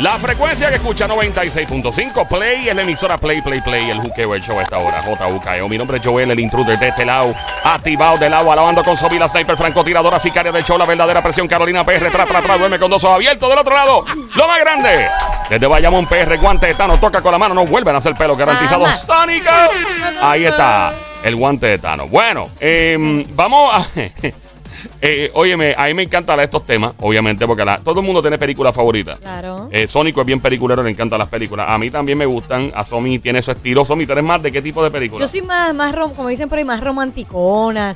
La frecuencia que escucha 96.5 Play es la emisora Play, Play, Play. El juqueo, el show a esta hora. JUKEO. Mi nombre es Joel, el intruder de este lado. Activado del agua, alabando con Sobi, la sniper francotiradora, sicaria del show, la verdadera presión. Carolina PR, tra, tra, tra, duerme con dos ojos abiertos. Del otro lado, lo más grande. Desde Bayamón PR, guante de Tano, toca con la mano, no vuelven a hacer pelo garantizado. Sónico. Ahí está, el guante de Tano. Bueno, em, vamos a. Eh, óyeme, a mí me encantan estos temas, obviamente, porque la- todo el mundo tiene películas favoritas. Claro. Eh, Sónico es bien peliculero, le encantan las películas. A mí también me gustan. A Somi tiene su estilo. Somi, ¿tú eres más de qué tipo de Yo película? soy más, más rom- como dicen por ahí, más romanticona,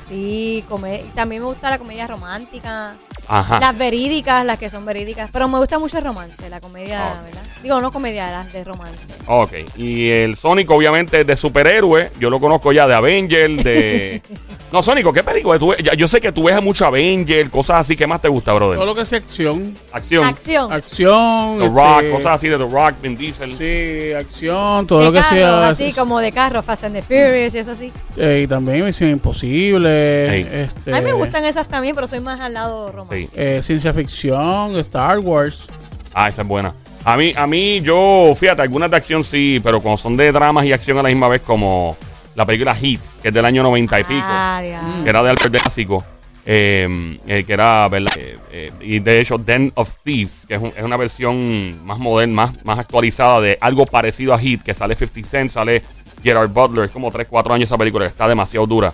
come- También me gusta la comedia romántica. Ajá. Las verídicas, las que son verídicas. Pero me gusta mucho el romance, la comedia. ¿verdad? Digo, no comedia, las de romance. Ok. Y el Sónico, obviamente, es de superhéroe. Yo lo conozco ya de Avenger, de. no, Sónico, ¿qué película? Tú yo sé que tú ves mucho Avenger, cosas así. ¿Qué más te gusta, Todo brother? lo que sea acción. Acción. Acción. Acción. The este, Rock, cosas así de The Rock, Vin Diesel. Sí, acción, todo de lo que carro, sea. así como de carro, Fast and the Furious y eso así. eh, y también Misión Imposible. Ey. Este, A mí me gustan esas también, pero soy más al lado romántico. Sí. eh, ciencia ficción, Star Wars. Ah, esa es buena. A mí, a mí, yo, fíjate, algunas de acción sí, pero cuando son de dramas y acción a la misma vez, como la película Heat, que es del año noventa y pico. Ah, ya. que era de Albert Clásico, eh, eh, que era, ¿verdad? Eh, eh, y de hecho, Den of Thieves, que es, un- es una versión más moderna, más, más actualizada de algo parecido a Hit, que sale 50 Cent, sale Gerard Butler, es como 3, 4 años esa película, está demasiado dura.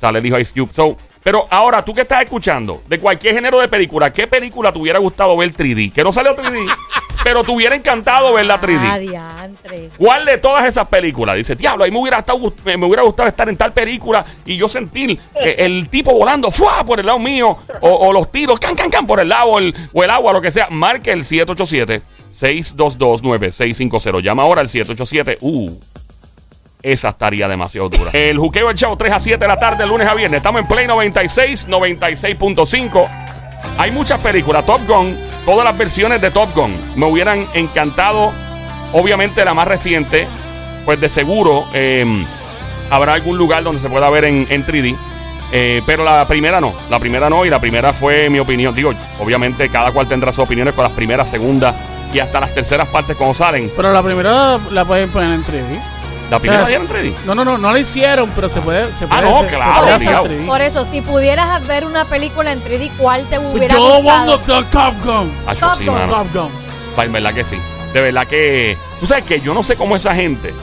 Sale de Ice Cube. So, pero ahora, tú que estás escuchando, de cualquier género de película, ¿qué película te hubiera gustado ver 3D? Que no salió 3D, pero te hubiera encantado verla 3D. Ah, diantre. ¿Cuál de todas esas películas? Dice, diablo, a mí me hubiera, estado gust- me, me hubiera gustado estar en tal película y yo sentir eh, el tipo volando ¡fua! por el lado mío o, o los tiros can, can, can por el lado o el, o el agua, lo que sea. Marque el 787-622-9650. Llama ahora al 787. Uh, esa estaría demasiado dura. El juqueo el show 3 a 7 de la tarde, lunes a viernes. Estamos en Play 96, 96.5. Hay muchas películas. Top Gun, todas las versiones de Top Gun me hubieran encantado. Obviamente la más reciente, pues de seguro eh, habrá algún lugar donde se pueda ver en, en 3D. Eh, pero la primera no, la primera no, y la primera fue mi opinión. Digo, obviamente cada cual tendrá sus opiniones con las primeras, segundas y hasta las terceras partes como salen. Pero la primera la pueden poner en 3D. La primera O sea, ya en 3D. No, no, no, no la hicieron, pero se puede. Se puede Ah, no, se- se claro, Por eso, hacer obligado. 3D. por eso, si pudieras ver una película en 3D, ¿cuál te hubiera Yo gustado? the Top Gun. Acho, Top sí, Gun. Top Gun. Pa, En verdad que sí. De verdad que. Tú sabes que yo no sé cómo esa gente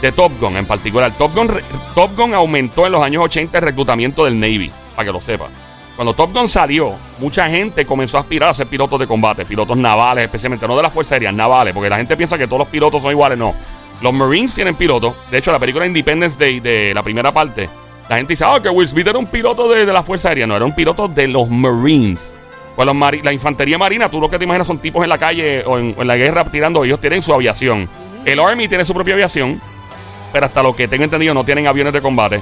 de Top Gun en particular. Top Gun, Top Gun aumentó en los años 80 el reclutamiento del Navy, para que lo sepas. Cuando Top Gun salió, mucha gente comenzó a aspirar a ser pilotos de combate, pilotos navales, especialmente, no de las fuerzas aéreas, navales, porque la gente piensa que todos los pilotos son iguales. No. Los Marines tienen pilotos. De hecho, la película Independence Day de la primera parte, la gente dice, ah, que Will Smith era un piloto de, la fuerza aérea. No, era un piloto de los Marines. Pues la infantería marina, tú lo que te imaginas son tipos en la calle o en, o en la guerra tirando, ellos tienen su aviación. El Army tiene su propia aviación, pero hasta lo que tengo entendido no tienen aviones de combate.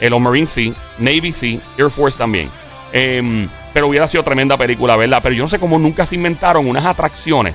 Eh, los Marines sí, Navy sí, Air Force también. Em, pero hubiera sido tremenda película, ¿verdad? Pero yo no sé cómo nunca se inventaron unas atracciones.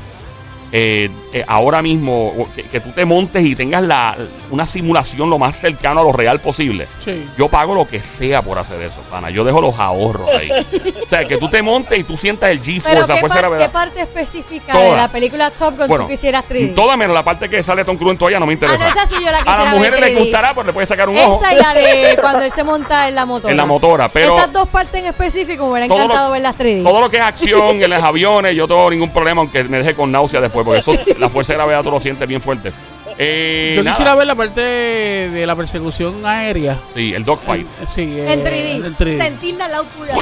Eh, eh, ahora mismo, que, que tú te montes y tengas la, una simulación lo más cercano a lo real posible. Sí. Yo pago lo que sea por hacer eso, pana. Yo dejo los ahorros ahí. o sea, que tú te montes y tú sientas el Pero G-Force, ¿qué, par- parte específica Toda. de la película Top Gun Bueno, tú quisieras 3D? Toda menos la parte que sale Tom Cruise en toalla no me ah, interesa. no, esa sí yo la a las mujeres les 3D. gustará porque le puede sacar un ojo Esa y la de cuando él se monta en la motora. en la motora. Pero Esas dos partes en específico me hubiera encantado verlas 3D. todo lo que es acción en los aviones, yo no tengo ningún problema, aunque me deje con náusea después, porque eso, la fuerza de gravedad tú lo sientes bien fuerte. Eh, Yo nada. quisiera ver la parte de la persecución aérea. Sí, el dogfight. Sí, eh, en 3D. en 3D. Sentir la altura.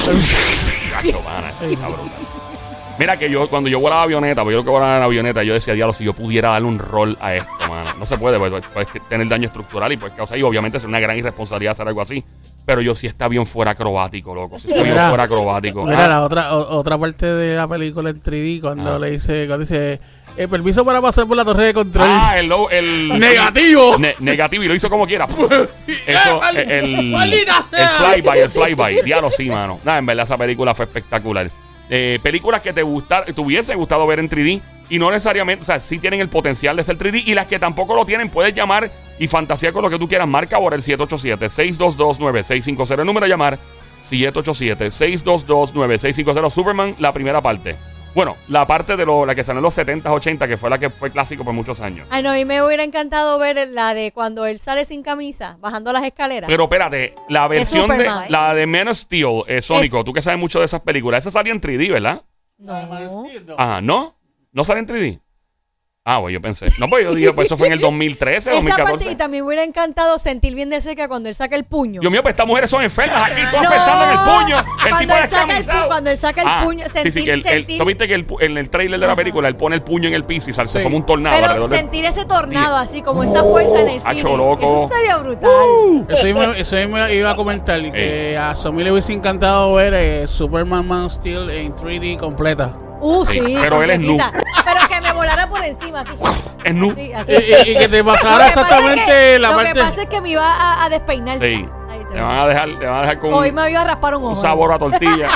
Gacho, pana, eso está brutal. Mira que yo cuando yo volaba avioneta, porque yo que volaba en avioneta, yo decía, diablo, si yo pudiera darle un rol a esto, mano. No se puede, pues, puedes tener daño estructural y pues causa y obviamente es una gran irresponsabilidad hacer algo así. Pero yo si este avión fuera acrobático, loco. Este avión Mira, fuera acrobático. Mira, Ah, la otra, o- otra parte de la película en 3D cuando Ah. le dice, cuando dice, el permiso para pasar por la torre de control. Ah, el, el Negativo. Ne- negativo y lo hizo como quiera. Eso, ¡Eh, eh, el, el sea! flyby, el flyby. Diablo, sí, mano. Nada, en verdad esa película fue espectacular. Eh, películas que te gustar, te hubiese gustado ver en 3D y no necesariamente, o sea, sí tienen el potencial de ser 3D y las que tampoco lo tienen, puedes llamar y fantasear con lo que tú quieras. Marca ahora el 787-622-9650. El número a llamar 787-622-9650. Superman, la primera parte. Bueno, la parte de lo, la que salió en los 70s, 80, que fue la que fue clásico por muchos años. Ay, no, a mí me hubiera encantado ver la de cuando él sale sin camisa, bajando las escaleras. Pero espérate, la versión de, Superman. la de Man of Steel, eh, Sónico, Es- tú que sabes mucho de esas películas, esa salía en 3D, ¿verdad? no. Ah, ¿no? ¿No sale en 3D? Ah, bueno, yo pensé. No, pues yo dije, pues eso fue en el 2013, Esa parte, 2014. y también me hubiera encantado sentir bien de cerca cuando él saca el puño. Dios mío, pues estas mujeres son enfermas aquí, todas No, pensando en el puño. El cuando tipo él saca el descamisado. pu- cuando él saca el Ah, puño, sí, sí, sentir- que el, el- sentir- ¿tú viste que el en el trailer de la película él pone el puño en el piso y sale, se Sí. forma un tornado Pero del- sentir ese tornado así, como esa fuerza en el cine. Eso estaría brutal. Eso mismo, eso mismo iba a comentar. Que a Somi le hubiese encantado ver eh, Superman Man Steel en 3D completa. Uh, Sí, sí. pero él es completita. Pero volara por encima, así. Es nu. Así, así. Y, y- y que te Lo pasara exactamente que- la lo parte. que pasa es que me iba a, a despeinar. Sí. Te Te va. van a dejar, te van a dejar con Hoy un, me iba a raspar un un ojo. sabor a tortilla.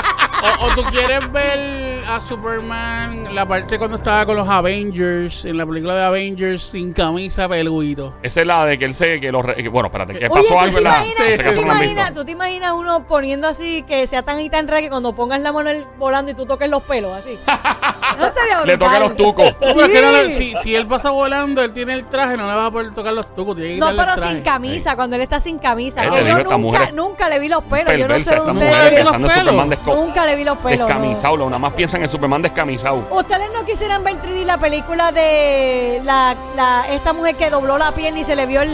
O, o tú quieres ver a Superman la parte cuando estaba con los Avengers, en la película de Avengers, sin camisa, peludo. Esa es la de que él se que los re- que- bueno, espérate, que Oye, pasó ¿tú algo te, en la imaginas, tú, qué te no imaginas, visto. tú te imaginas uno poniendo así que sea tan y tan raro que cuando pongas la mano el- volando y tú toques los pelos así? No estaría Le toca los tucos. Pero es que no le- si, si él pasa volando, él tiene el traje, no le vas a poder tocar los tucos. Tiene que No, quitarle el pero sin camisa, cuando él está sin camisa. Eh, que te digo, yo esta nunca, mujer- nunca le vi los pelos. Yo no sé Perversa esta dónde mujer ustedes- pensando en los Superman pelos. desco- Nunca le vi los pelos. no. descamisado. Nada más piensan en Superman descamisado. ¿Ustedes no quisieran ver 3D la película de la, la, esta mujer que dobló la piel y se le vio el...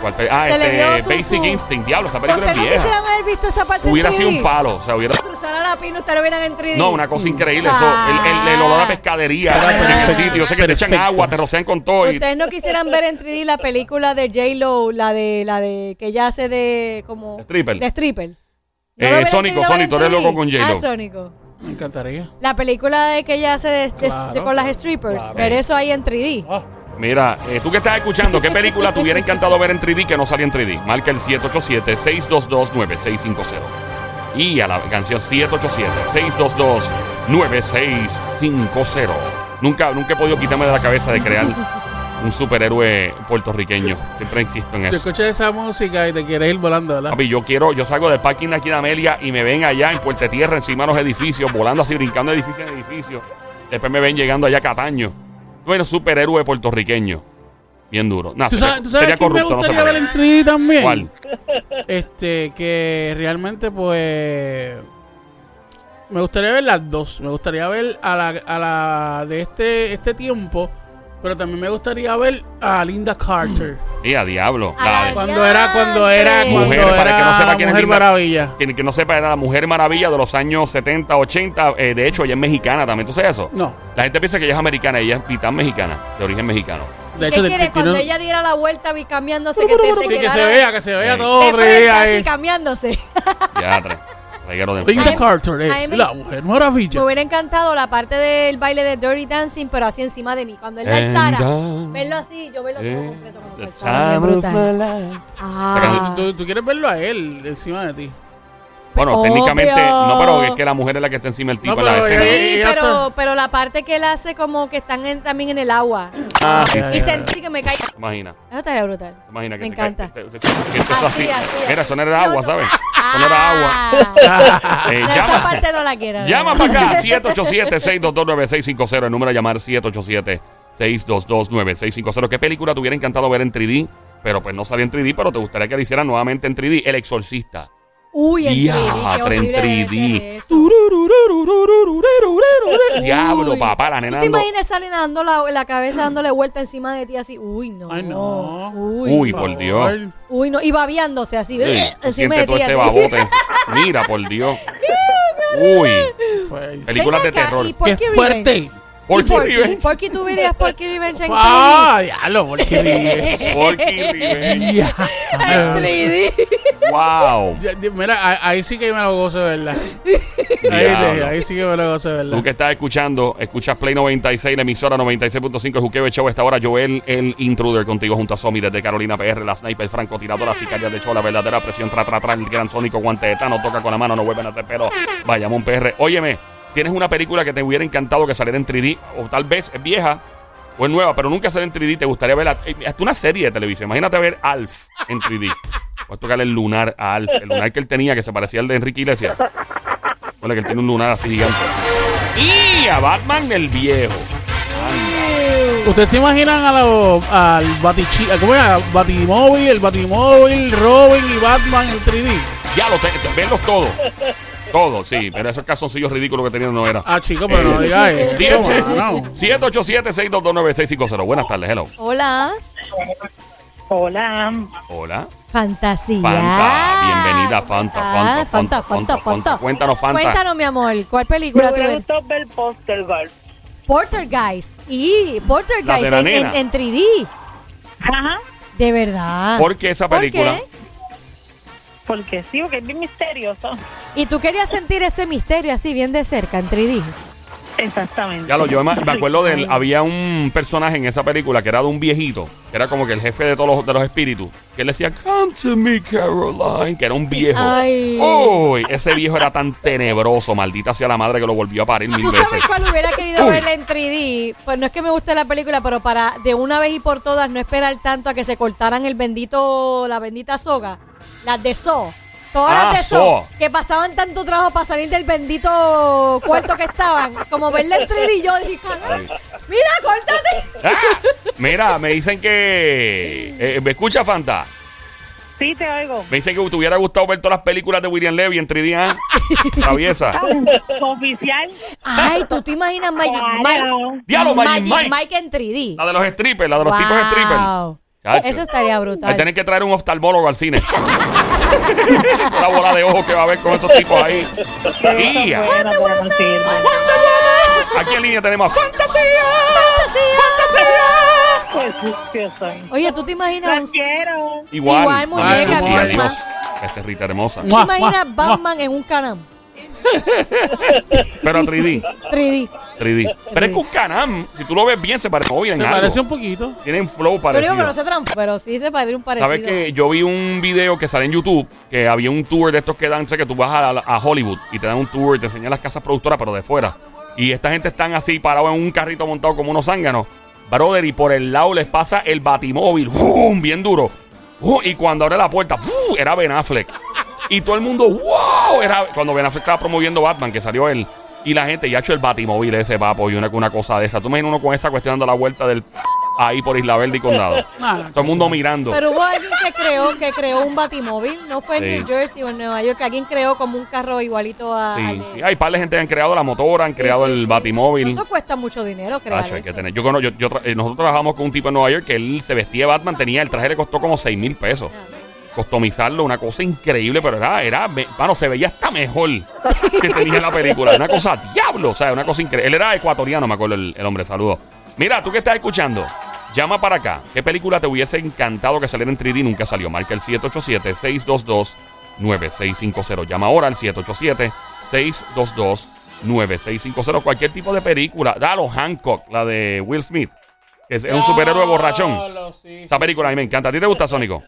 ¿Cuál pe- Ah, Se le vio este su- Basic su- Instinct, diablo, esa película ¿Ustedes es no vieja. quisieran haber visto esa parte Hubiera en 3D? sido un palo, o sea, hubiera Cruzara la piel y ustedes lo vieran en 3D. No, una cosa increíble, eso, el, el, el olor a pescadería Era en el sitio, yo sé que te echan agua, te rocian con todo y Ustedes no quisieran ver en 3D la película de J-Lo, la de, la de, que ella hace de, como... Stripper. De stripper. Eh, Sónico, Sónico, tú eres 3D? loco con J-Lo. Ah, Sónico. Me encantaría. La película de que ella hace de, de- Claro, de- con las strippers. claro. Ver eso ahí en 3D. Ah, Mira, eh, tú que estás escuchando, ¿qué película te hubiera encantado ver en 3D que no salía en 3D? Marca el 787-622-9650. Y a la canción 787-622-9650. Nunca, nunca he podido quitarme de la cabeza de crear un superhéroe puertorriqueño. Siempre insisto en eso. escuchas esa música y te quieres ir volando, ¿verdad? Papi, yo quiero, yo salgo del parking de aquí de Amelia y me ven allá en Puerto Tierra, encima de los edificios, volando así, brincando de edificio en edificio. Después me ven llegando allá a Cataño. Bueno, superhéroe puertorriqueño. Bien duro. Nah, ¿Tú sería, sabes, tú sabes quién me corrupto, no se gustaría ver puede. en 3D también? ¿Cuál? Este, que realmente pues... Me gustaría ver las dos. Me gustaría ver a la, a la de este, este tiempo, pero también me gustaría ver a Linda Carter. Sí, a diablo. A La Cuando era, cuando era, Mujer, cuando Mujer, para era que no sepa quién es Mujer Linda- Maravilla. Quien que no sepa, era la Mujer Maravilla de los años 70, 80. eh, de hecho, ella es mexicana también. ¿Tú sabes eso? No, La gente piensa que ella es americana. Ella es mitad mexicana, de origen mexicano. de ¿Qué hecho, de- quieres? de- Cuando tiene- ella diera la vuelta vi cambiándose, que te, te Sí, que se quedara vea, que se vea Sí. todo de frente, 3D así ahí. cambiándose. Ya, tra- reguero de Linda Carter es me- la Mujer Me Maravilla. hubiera encantado la parte del baile de Dirty Dancing, pero así encima de mí. Cuando él alzara, verlo así, yo verlo todo completo como my life. Ah. ¿Tú, tú- tú quieres verlo a él encima de ti. Bueno, Obvio. técnicamente, no, pero es que la mujer es la que está encima del tipo No, la Sí, pero, pero la parte que él hace como que están en- también en el agua. Ah, sí, Y sentí que me cae. Imagina. Eso estaría brutal. Imagina que Me cae- encanta. que te- que esto es Así, así. así, Mira, eso no era agua. ¿sabes? Eso no era agua. Ah. Eh, No, esa parte no la quiero. llama para acá, 787-622-9650. El número a llamar 787-622-9650. ¿Qué película te hubiera encantado ver en 3D? Pero pues no salía en 3D, pero te gustaría que la hicieran nuevamente en 3D. El Exorcista. Uy, en 3D. Diatre, Qué horrible en debe 3D. ser eso. Diablo, papá, la ¿Tú nena te ando- imaginas salen dando la, la cabeza dándole vuelta encima de ti así? Uy, no. Ay, no. Uy, Uy, por Dios. Uy, no. Y babeándose así. Sí, encima siente de todo ti. ese así. babote. Mira, por Dios. Uy, Fue- películas de acá, terror. ¿y Porky ¡Qué fuerte! Porky ¿Y Porky? Revenge. Porky, tú verías Porky Revenge en 3D. ¡Ah, diablo! Porky Revenge. Porky Revenge. Ya. 3D. Wow. Ya, ya, Mira, ahí- ahí sí que me lo gozo, de ¿verdad? Ahí, Diablo. te- ahí sí que me lo gozo, de Tú ¿verdad? que estás escuchando, escuchas Play 96, la emisora 96.5, el Juqueo Show. Esta hora, Joel, el intruder, contigo junto a Somi desde Carolina PR, la sniper, franco, tiradora, sicaria de show, la verdadera presión, tra, tra, tra, el gran sónico, guante de tano, toca con la mano, no vuelven a hacer pero vayamos PR. Óyeme, tienes una película que te hubiera encantado que saliera en 3D, o tal vez es vieja o es nueva, pero nunca salió en 3D, te gustaría ver hasta una serie de televisión. Imagínate ver Alf en 3D. Voy a tocarle el lunar a Alf, el lunar que él tenía que se parecía al de Enrique Iglesias. Bueno, que él tiene un lunar así gigante. Y a Batman el viejo. ¿Ustedes se imaginan a los, al Batichi, ¿cómo era? Batimóvil, el Batimóvil, Robin y Batman en 3D? Ya lo te, te- verlos todos. Todos, sí. Pero esos calzoncillos ridículos que tenían no era. Ah, chicos, pero no digas eso, Siete- mano. 787-622-9650. Buenas tardes, hello. Hola. Hola. Hola. Fantasía. Fanta, bienvenida, ¿Cómo Fanta? Fanta, Fanta, Fanta, Fanta. Cuéntanos, Fanta. Cuéntanos, mi amor, ¿cuál Me película ves? gustado ver Poltergeist. Poltergeist. Y de la en, en, nena. en 3D. Ajá. De verdad. ¿Por qué esa ¿Por película? qué? Porque sí, porque es bien misterioso. Y tú querías sentir ese misterio así bien de cerca en 3D. Exactamente. Ya lo, yo me, me acuerdo de él. Había un personaje en esa película que era de un viejito, que era como que el jefe de todos los, de los espíritus, que él decía, Come to me, Caroline, que era un viejo. Ay. Uy, ese viejo era tan tenebroso, maldita sea la madre que lo volvió a parir mil ¿Tú veces. sabes cuál hubiera querido Uy. verla en 3D? Pues no es que me guste la película, pero para de una vez y por todas no esperar tanto a que se cortaran el bendito, la bendita soga. Las de So. Todas Ah, las de So, que pasaban tanto trabajo para salir del bendito cuarto que estaban. Como verla en 3D, yo dije, "Caramba, mira, córtate. Ah, mira, me dicen que... eh, ¿Me escucha, Fanta? Sí, te oigo. Me dicen que te hubiera gustado ver todas las películas de William Levy en 3D, ¿ah? Traviesa. Oficial. Ay, ¿tú te imaginas Magic Claro. Mike? Diablo, Magic Mike. Mike en 3D. La de los strippers, la de los tipos strippers. Eso estaría Hay brutal. tener que traer un oftalmólogo al cine. Una bola de ojos que va a ver con esos tipos ahí. Conseguir. Aquí en línea tenemos a Fantasía. Pues sí, que soy. Oye, ¿tú te imaginas. Igual. Igual, muñeca, Ay, igual. Dios. Esa es Rita hermosa. ¿tú te imaginas. Batman en un canam? Pero 3D. 3D. 3D. Pero es que un canam, si tú lo ves bien, se parece Se algo. parece un poquito. Tienen flow Yo digo que no parecido. se transforma, pero sí se parece un parecido. ¿Sabes que Yo vi un video que sale en YouTube que había un tour de estos que dan, sé que tú vas a, a Hollywood y te dan un tour y te enseñan las casas productoras, pero de fuera. Y esta gente están así parados en un carrito montado como unos zánganos. Brother, y por el lado les pasa el batimóvil, ¡bum! bien duro. Y cuando abre la puerta, ¡uh! era Ben Affleck. Y todo el mundo, ¡wow! Era cuando Ben Affleck estaba promoviendo Batman, que salió él. Y la gente, ya ha hecho el batimóvil ese papo y una, una cosa de esa. Tú me imaginas uno con esa cuestión dando la vuelta del ahí por Isla Verde y Condado. Ah, Todo el mundo mirando. Pero hubo alguien que creó, que creó un batimóvil, no fue en Sí. New Jersey o en Nueva York, que alguien creó como un carro igualito a... al Sí, sí. Hay par de gente que han creado la motora, han Sí, creado sí, el sí. batimóvil. Eso cuesta mucho dinero crear Tacho, hay que eso. tener. Yo, cono- yo- yo eh, nosotros trabajamos con un tipo en Nueva York que él se vestía de Batman, tenía el traje le costó como 6 mil pesos. Ah, Customizarlo, una cosa increíble, pero era, era, mano, se veía hasta mejor que tenía en la película. Una cosa diablo, o sea, una cosa increíble. Él era ecuatoriano, me acuerdo el, el hombre, saludos. Mira, tú que estás escuchando, llama para acá. ¿Qué película te hubiese encantado que saliera en 3D? Nunca salió. Marca el 787-622-9650. Llama ahora al 787-622-9650. Cualquier tipo de película. Dalo, Hancock, la de Will Smith. Es, es un superhéroe borrachón. Sí, Esa película a mí me encanta. ¿A ti te gusta, Sónico?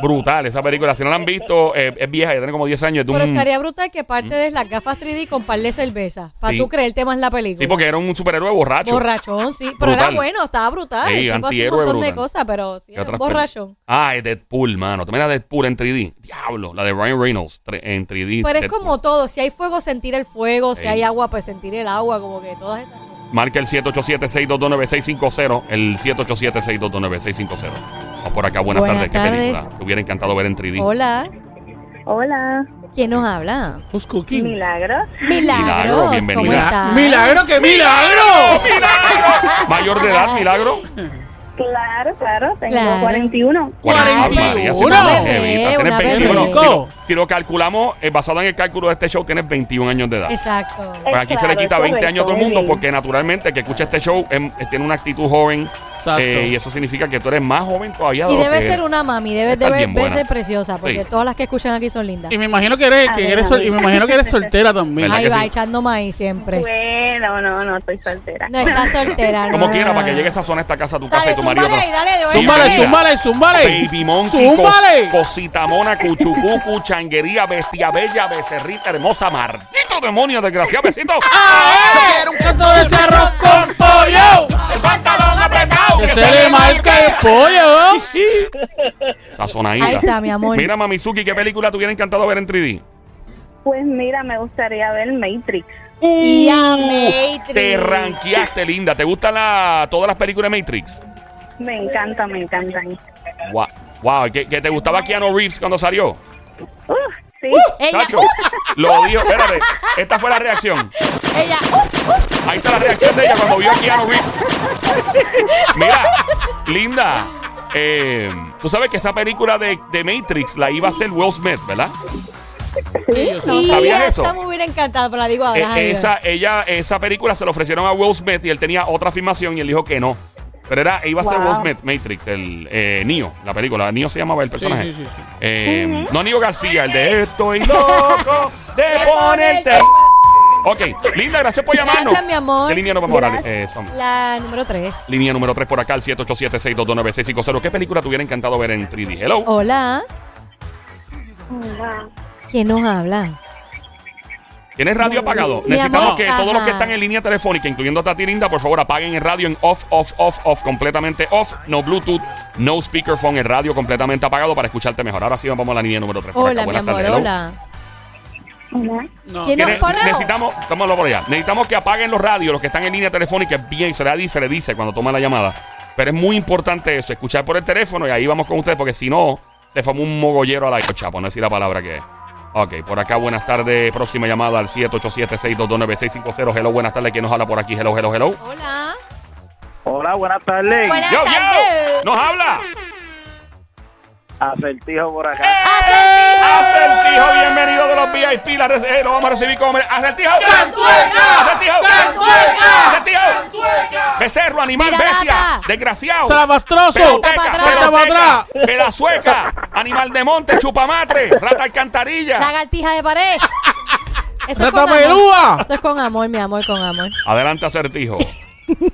Brutal, esa película. Si no la han visto, eh, es vieja, ya tiene como 10 años. es de Pero estaría brutal que parte de las gafas 3D con par de cerveza, para Sí. tú creerte más la película. Sí, porque era un superhéroe borracho. Borrachón, sí. Pero era bueno, estaba brutal. Sí, el tipo hacía un antihéroe montón de brutal. cosas, pero sí, ¿Qué era un otras borrachón. Ah, es Deadpool, mano. Tú miras Deadpool en 3D. Diablo, la de Ryan Reynolds tre- en 3D. Pero es Deadpool. como todo. Si hay fuego, sentir el fuego. Si Sí. hay agua, pues sentir el agua. Como que todas esas cosas. Marca el 787-622-9650. El 787-622-9650. Vamos por acá. Buenas, Buenas tardes. ¿Qué tardes. película? Te hubiera encantado ver en 3D. Hola. Hola, ¿Quién nos habla? Who's cooking? Milagros. Milagros. ¿Cómo bienvenida. estás? ¡Milagro, qué milagro! Mayor de edad, milagro. Claro, claro, tengo Claro. 41. 41. sí, Una tienes bebé, tienes una 21. bebé. Si lo, si lo calculamos, eh, basado en el cálculo de este show, tienes 21 años de edad. Exacto. Pues aquí se le Claro, quita es 20 años a todo el correcto, mundo bien. porque naturalmente el que escucha este show em, eh, tiene una actitud joven. Eh, y eso significa que tú eres más joven todavía. de Y debe ser una mami, debe, debe buena. verse preciosa, porque Sí. todas las que escuchan aquí son lindas. Y me imagino que eres, que eres sol- y me imagino que eres soltera también. ¿Verdad Ahí va, sí? echando maíz siempre. Bueno, no, no, estoy soltera. No está soltera, no. Como no, quiera, no, para que llegue esa zona, esta casa, tu casa Dale, y tu marido. dale, de verdad. Zúmbale, zúmbale, zúmbale. Baby Monkey, Zúmbale. cos- cosita mona, cuchucucu, changuería, bestia bella, becerrita hermosa, maldito demonio, desgraciado, besito. ¡Ah! quiero un canto de ese arroz con pollo! ¡El pantalón apretado! Que se le marca el pollo. Sazonadita. Ahí está, mi amor. Mira, Mamizuki, ¿qué película te hubiera encantado ver en 3D? Pues mira, me gustaría ver Matrix. Y a Matrix. Te ranqueaste, linda. ¿Te gustan la, todas las películas de Matrix? Me encanta, me encantan. Wow. wow. ¿Que, que te gustaba Keanu Reeves cuando salió? Uh, sí. Ella, Chacho, lo dijo. Espérate. Esta fue la reacción. Ella, uh, uh. Ahí está la reacción de ella cuando vio a Keanu Reeves. Mira, linda. eh, Tú sabes que esa película de, de Matrix la iba a hacer Will Smith, ¿verdad? Sí. Y ¿Sabías eso? esa me hubiera encantado, pero la digo ahora. Eh, esa, ella, esa película se la ofrecieron a Will Smith y él tenía otra afirmación y él dijo que no. Pero era, iba a ser Wow. Will Smith, Matrix, el eh, Neo, la película. Neo se llamaba el personaje. sí, sí, sí. Eh, No Neo García, el de Estoy loco de ponerte. Ok, Linda, gracias por llamarnos. Gracias, mi amor. ¿Qué línea nos vamos a dar? Eh? La número 3. Línea número 3 por acá, el 787-622-9650. ¿Qué película te hubiera encantado ver en 3D? Hello. Hola. Wow. ¿Quién nos habla? ¿Tienes radio apagado? Mi Necesitamos amor, que todos los que están en línea telefónica, incluyendo a Tati Linda, por favor apaguen el radio en off, off, off, off, completamente off. No Bluetooth, no speakerphone, el radio completamente apagado para escucharte mejor. Ahora sí vamos a la línea número 3. Hola, mi amor, hello. hola. Hola. No, necesitamos, por allá. Necesitamos que apaguen los radios, los que están en línea telefónica, bien, se le, di- se le dice cuando toma la llamada. Pero es muy importante eso, escuchar por el teléfono y ahí vamos con ustedes, porque si no, se forma un mogollero a la chapo, no decir la palabra que es. Ok, por acá, buenas tardes. Próxima llamada al 787-622-9650. Hello, buenas tardes. ¿Quién nos habla por aquí? Hello, hello, hello. Hola. Hola, buenas tardes. Buenas Yo, yo, tardes. nos habla. Acertijo por acá. Acertijo, bienvenido de los VIP. La eh, lo vamos a recibir como. Acertijo. Acertijo. Acertijo. Becerro, animal, Mira, bestia. lata. Desgraciado. ¡Salapastroso! Peloteca, pa' atrás. ¡Vuelta para atrás! Pedazueca, animal de monte, chupamatre, rata alcantarilla. Lagartija de pared. Eso es ¡Rata con amor. pelúa! Eso es con amor, mi amor, con amor. Adelante, acertijo.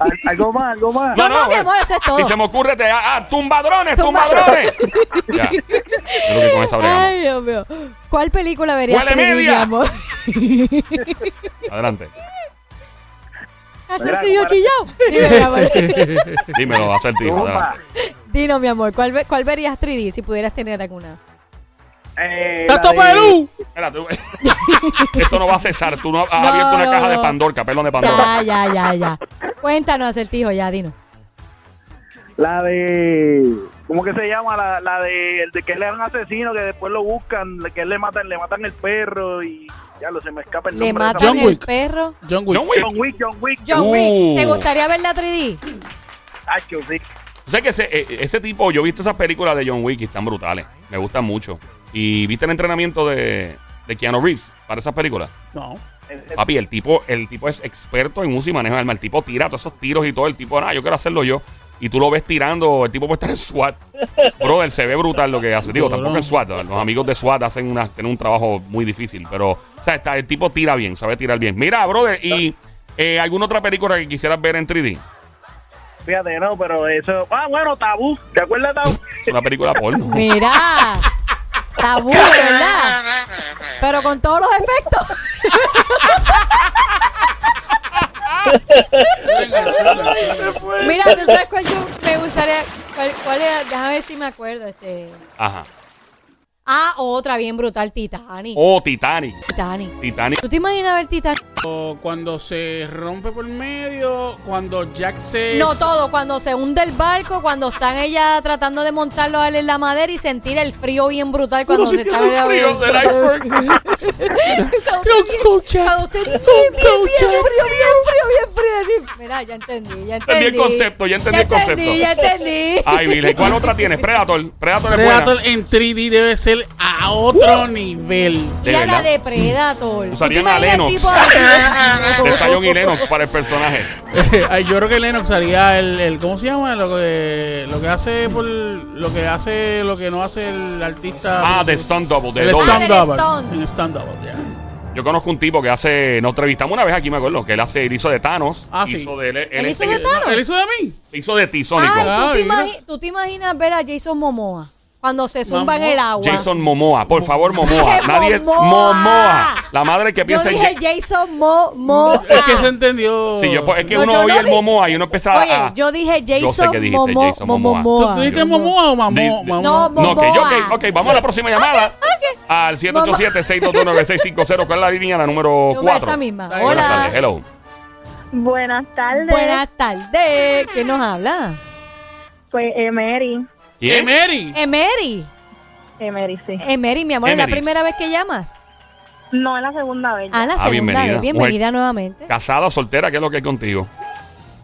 Al- Algo más, algo más. No, no, mi amor, eso es todo. Si se me ocurre, te. Ah, ah, tumbadrones, Tumba- tumbadrones. ya. Yo creo que con esa bregamos. Ay, Dios mío. ¿Cuál película verías Huele 3D, mi media. amor? Adelante. Hacer Mira, si yo para- chillado. Dime, mi amor. Dímelo, acertijo. Dinos, mi amor, ¿cuál, ve- ¿cuál verías 3D si pudieras tener alguna? Eh, ¡Tato de- Perú! Espera, tú- Esto no va a cesar. Tú no has No, abierto una no, caja de no. Pandora, pelón de Pandora. Ya, ya, ya, ya. Cuéntanos, acertijo, ya, dinos. La de. ¿Cómo que se llama? La, la de, el de que él era un asesino que después lo buscan, que él le matan, le matan el perro y ya lo se me escapa el Le nombre. de esa matan John el Wick. perro. John Wick. John Wick. John Wick, John Wick. John Uh. Wick, ¿te gustaría ver la 3D? Hacho, sí. O sea que ese, eh, ese tipo, yo he visto esas películas de John Wick y están brutales. Me gustan mucho. ¿Y viste el entrenamiento de, de Keanu Reeves para esas películas? No. Papi, el tipo, el tipo es experto en uso y manejo de arma. El tipo tira todos esos tiros y todo. El tipo, ah, yo quiero hacerlo yo. Y tú lo ves tirando. El tipo puede estar en SWAT. Brother, se ve brutal lo que hace. Digo, tampoco en SWAT. Los amigos de SWAT hacen una, tienen un trabajo muy difícil. Pero, o sea, está, el tipo tira bien, sabe tirar bien. Mira, brother, ¿y eh, alguna otra película que quisieras ver en 3D? Fíjate, no, pero eso. Ah, bueno, tabú. ¿Te acuerdas de tabú? Es una película porno. Mira. Tabú, ¿verdad? Pero con todos los efectos. Mira, ¿tú sabes cuál yo me gustaría? ¿Cuál, cuál era? Déjame ver si me acuerdo. Este. Ajá. Ah, otra bien brutal, Titanic. Oh, Titanic. Titanic. Titanic. ¿Tú te imaginas ver Titanic? O Cuando se rompe por medio, cuando Jack se... No todo, cuando se hunde el barco, cuando están ella tratando de montarlo a él en la madera y sentir el frío bien brutal cuando se está el frío del iceberg. Cuando usted Go, Jack. cuando usted bien, frío, bien frío, bien frío. Mira, ya entendí, ya entendí. Entendí el concepto, ya entendí ya el concepto. entendí, ya entendí. Ay, Virgen. ¿Cuál otra tienes? Predator. Predator Predator en 3D debe ser a otro nivel. De Mira la de Predator. ¿Tú Usarían a Lennox. De Zion y Lennox para el personaje. Ay, Yo creo que Lennox haría el, el ¿cómo se llama? Lo que lo que hace por lo que hace lo que no hace el artista. Ah, de Stunt Double. De el doble. Ah, del stand double. stunt. En stand double, ya. Yo conozco un tipo que hace. Nos entrevistamos una vez aquí, me acuerdo. Que él hace. Él hizo de Thanos. Ah, sí. hizo de. Él, ¿Él hizo de Thanos? ¿Él hizo de mí? hizo de Tisónico. Ay, ¿tú, te Ah, mira. imagi- tú te imaginas ver a Jason Momoa cuando se zumba en Momoa. el agua? Jason Momoa. Por favor, Momoa. ¡Qué Nadie. Momoa! Momoa. La madre que Yo piensa en. dije Jason Momoa. Es que se entendió. Sí, yo, pues, es que No, uno yo oía no el di- Momoa y uno empezaba Oye, a. yo dije Yo sé Jason que dijiste Momo- Jason Momoa. ¿Tú Momoa. dijiste Momoa o Di- Mamó? di- Mamó? No, No, que yo, Momoa. ok, ok, vamos a la próxima llamada. Ok, al 787-622-9650. ¿Cuál es la línea? La número Número 4. esa misma. Hola. tardes. Hello. Buenas tardes. Buenas tardes. ¿Quién nos habla? Pues Emery. ¿Quién? Emery. Emery. Emery, sí. Emery, mi amor, ¿es la Emery. primera vez que llamas? No es la segunda vez. Ah, la Ah, segunda bienvenida. vez. Bienvenida nuevamente. Casada, soltera, ¿qué es lo que hay contigo?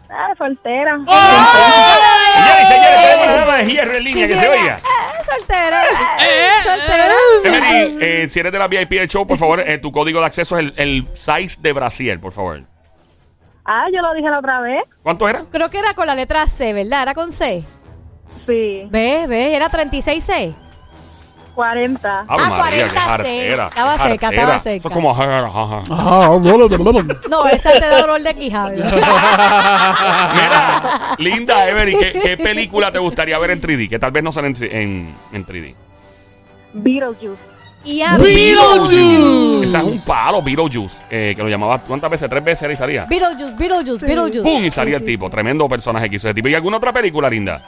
Ah, soltera. Señores, señores, tenemos una dama de hierro en línea Sí, que sí, se ella- oiga. eh, soltera. eh, soltera. Emery, eh, si eres de la VIP del show, por favor, eh, tu código de acceso es el, el size de Brasil, por favor. Ah, yo lo dije la otra vez. ¿Cuánto era? Creo que era con la letra C, ¿verdad? Era con C. Sí, Ve, ve, era 36C. 40. Ave Ah, María, qué 40 jartera, Estaba qué seca, jartera. estaba Eso es seca. como... Ah, No, esa te da dolor de quijada. Mira, linda Emery, ¿qué, qué película te gustaría ver en 3D? Que tal vez no sale en, en, en 3D. Beetlejuice. Y a Beetlejuice. Esa es un palo, Beetlejuice, eh, que lo llamaba, ¿cuántas veces? Tres veces y salía. Beetlejuice, Beetlejuice, Beetlejuice. ¡Pum! Y salía Sí, el sí, tipo. sí. Tremendo personaje que hizo ese tipo. ¿Y alguna otra película, linda?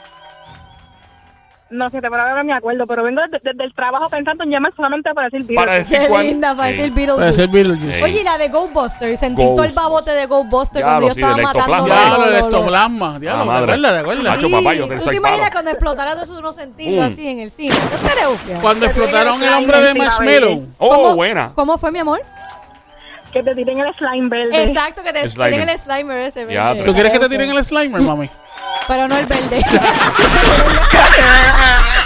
No sé, te por ahora no me acuerdo, pero vengo desde, desde el trabajo pensando en llamar solamente para decir Para Beetlejuice. decir Qué cuál. linda para Sí. decir Beetlejuice. ser Beetlejuice. Sí. Oye, y la de Ghostbusters, sentí Ghost. todo el babote de Ghostbusters Diablo, cuando yo sí, estaba del matando ectoplasma. Diablo, el ectoplasma. Diablo, Ah, ¿te madre. acuerdas? ¿Te acuerdas? Macho, Sí, papá, yo ¿Tú soy te imaginas palo. cuando explotara todo eso de unos sentidos Mm. así en el cine? ¿No te? Cuando explotaron el hombre de Marshmallow. Oh, ¿Cómo- buena. ¿Cómo fue, mi amor? Que te tiren el slime verde. Exacto, que te Slimer. tiren el slimer ese Ya, verde. ¿Tú quieres que te tiren el Slimer, mami? Pero no el verde.